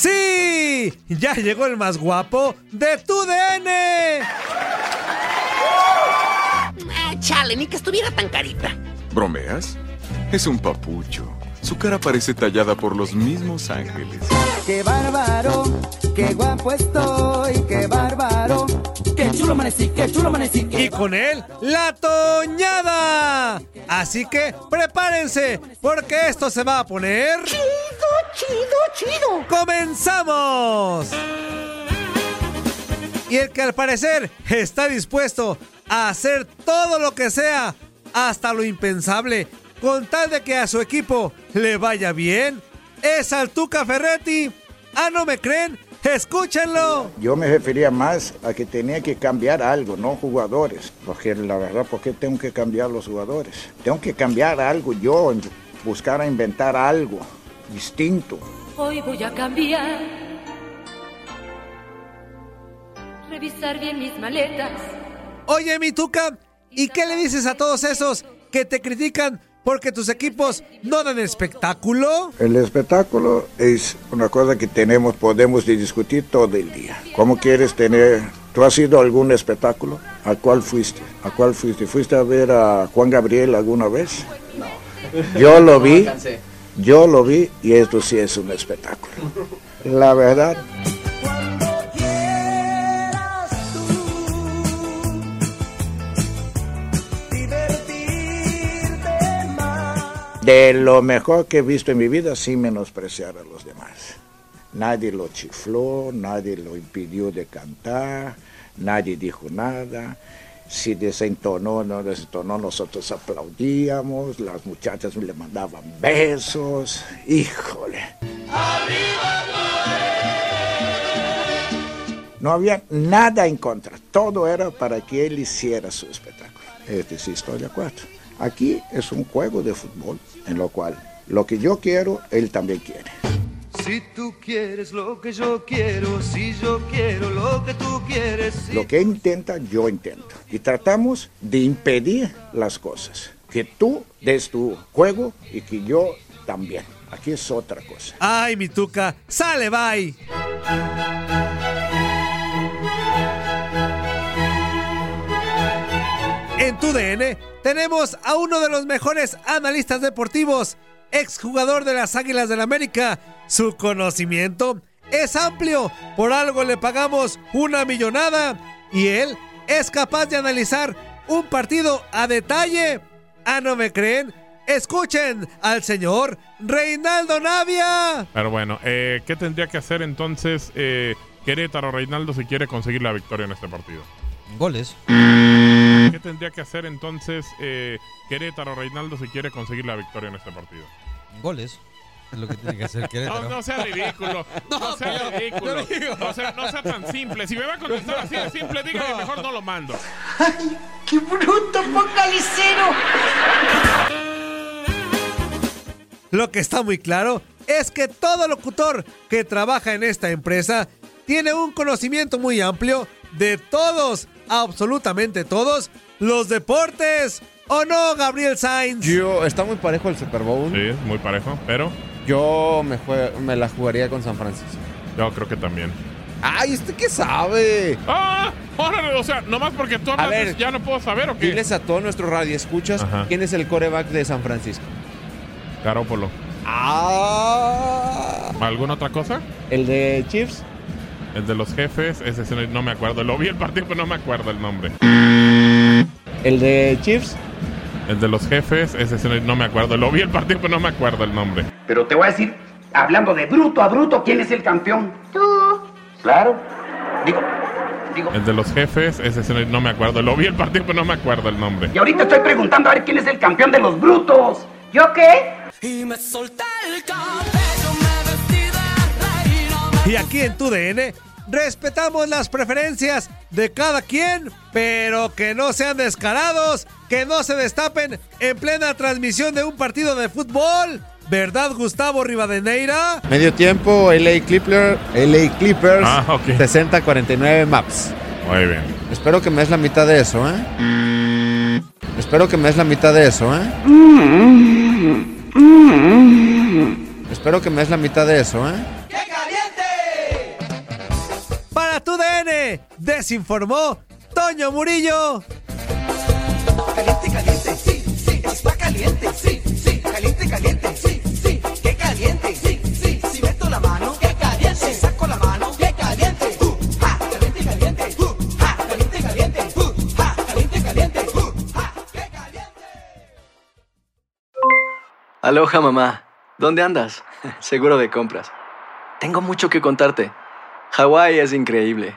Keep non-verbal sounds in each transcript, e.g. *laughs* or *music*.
¡Sí! ¡Ya llegó el más guapo de tu DN! Ah, chale, ni que estuviera tan carita. ¿Bromeas? Es un papucho. Su cara parece tallada por los mismos ángeles. ¡Qué bárbaro! ¡Qué guapo estoy! ¡Qué bárbaro! ¡Qué chulo amanecí! ¡Qué chulo amanecí! Y con él, la Toñada. Así que prepárense, porque esto se va a poner. ¡Chido, chido! ¡Comenzamos! Y el que al parecer está dispuesto a hacer todo lo que sea, hasta lo impensable, con tal de que a su equipo le vaya bien, es Altuca Ferretti. ¿Ah, no me creen? ¡Escúchenlo! Yo me refería más a que tenía que cambiar algo, no jugadores. Porque la verdad, ¿por qué tengo que cambiar los jugadores? Tengo que cambiar algo yo, buscar a inventar algo distinto. Hoy voy a cambiar. Revisar bien mis maletas. Oye, mi Tuca, ¿y qué le dices a todos esos que te critican porque tus equipos no dan espectáculo? El espectáculo es una cosa que tenemos, podemos discutir todo el día. ¿Cómo quieres tener? ¿Tú has ido a algún espectáculo? ¿A cuál fuiste? ¿A cuál fuiste? ¿Fuiste a ver a Juan Gabriel alguna vez? No. Yo lo vi. Yo lo vi y esto sí es un espectáculo. La verdad. De lo mejor que he visto en mi vida, sin menospreciar a los demás. Nadie lo chifló, nadie lo impidió de cantar, nadie dijo nada. Si desentonó, no desentonó, nosotros aplaudíamos, las muchachas le mandaban besos. Híjole. No había nada en contra, todo era para que él hiciera su espectáculo. Esta es historia 4. Aquí es un juego de fútbol en lo cual lo que yo quiero, él también quiere. Si tú quieres lo que yo quiero, si yo quiero lo que tú quieres. si- Lo que intenta, yo intento. Y tratamos de impedir las cosas. Que tú des tu juego y que yo también. Aquí es otra cosa. Ay, mi Tuca, sale, bye. En tu DN tenemos a uno de los mejores analistas deportivos, exjugador de las Águilas del América. Su conocimiento es amplio, por algo le pagamos una millonada y él es capaz de analizar un partido a detalle. Ah, ¿no me creen? Escuchen al señor Reinaldo Navia. Pero bueno, eh, ¿qué tendría que hacer entonces eh, Querétaro Reinaldo si quiere conseguir la victoria en este partido? Goles. ¿Qué tendría que hacer entonces eh, Querétaro Reinaldo si quiere conseguir la victoria en este partido? Goles. Es lo que tiene que hacer Querétaro. No, no sea ridículo. *laughs* No, sea ridículo. No sea, no sea tan simple. Si me va a contestar así de simple, dígame, mejor no lo mando. ¡Ay, qué bruto, focalicero! Lo que está muy claro es que todo locutor que trabaja en esta empresa tiene un conocimiento muy amplio de todos, absolutamente todos, los deportes. ¿O no, Gabriel Sainz? Yo, está muy parejo el Super Bowl. Sí, muy parejo, pero Yo me, jue- me la jugaría con San Francisco. yo creo que también. ¡Ay, ¿usted qué sabe? ¡Ah! Órale, o sea, nomás porque tú hablas, ver. ya no puedo saber o qué. Diles a todos nuestros radioescuchas Ajá. quién es el coreback de San Francisco. Garópolo. Ah. ¿Alguna otra cosa? ¿El de Chiefs? El de los jefes, ese sí no me acuerdo. Lo vi el partido, pero no me acuerdo el nombre. ¿El de Chiefs? El de los jefes, ese sí no me acuerdo. Lo vi el partido, pero no me acuerdo el nombre. Pero te voy a decir, hablando de bruto a bruto, ¿quién es el campeón? Tú. Claro. Digo, digo, El de los jefes, ese sí no me acuerdo. Lo vi el partido, pero no me acuerdo el nombre. y ahorita estoy preguntando a ver quién es el campeón de los brutos. ¿Yo qué? Y me solté el Y aquí en tu DN respetamos las preferencias de cada quien, pero que no sean descarados, que no se destapen en plena transmisión de un partido de fútbol. ¿Verdad, Gustavo Rivadeneira? Medio tiempo, LA, Clipper, LA Clippers, Ah, ok. 60-49 maps. Muy bien. Espero que me des la mitad de eso, ¿eh? Espero que me des la mitad de eso, ¿eh? Espero que me des la mitad de eso, ¿eh? Desinformó Toño Murillo. Caliente, caliente, sí, sí, está caliente, sí, sí, caliente, caliente, sí, sí, qué caliente, sí, sí, si meto la mano, qué caliente, si saco la mano, qué caliente, uh, ja, caliente, caliente, uh, ja, caliente, caliente, uh, ja, caliente, caliente, uh, ja. Aloha mamá, ¿dónde andas? *laughs* Seguro de compras. Tengo mucho que contarte. Hawái es increíble.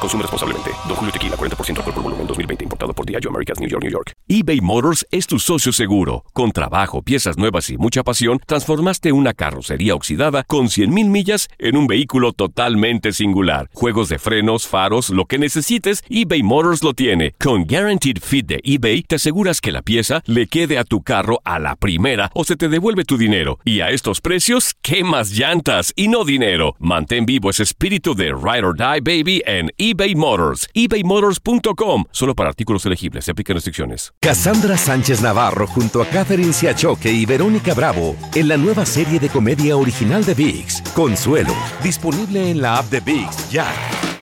Consume responsablemente. Don Julio Tequila, 40% alcohol por volumen, 2020. Importado por Diageo Americas, New York, New York. eBay Motors es tu socio seguro. Con trabajo, piezas nuevas y mucha pasión, transformaste una carrocería oxidada con 100.000 millas en un vehículo totalmente singular. Juegos de frenos, faros, lo que necesites, eBay Motors lo tiene. Con Guaranteed Fit de eBay, te aseguras que la pieza le quede a tu carro a la primera o se te devuelve tu dinero. Y a estos precios, ¿qué más llantas y no dinero? Mantén vivo ese espíritu de Ride or Die Baby en eBay Motors. ebaymotors.com. Solo para artículos elegibles. Se aplican restricciones. Cassandra Sánchez Navarro junto a Catherine Siachoque y Verónica Bravo en la nueva serie de comedia original de VIX, Consuelo, disponible en la app de VIX ya.